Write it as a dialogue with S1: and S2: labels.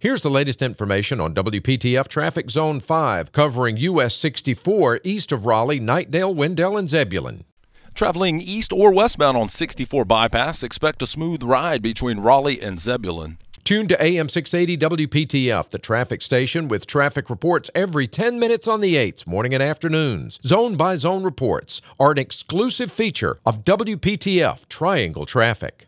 S1: Here's the latest information on WPTF Traffic Zone 5, covering US 64 east of Raleigh, Knightdale, Wendell, and Zebulon.
S2: Traveling east or westbound on 64 bypass, expect a smooth ride between Raleigh and Zebulon.
S1: Tune to AM 680 WPTF, the traffic station with traffic reports every 10 minutes on the 8s, morning and afternoons. Zone by zone reports are an exclusive feature of WPTF Triangle Traffic.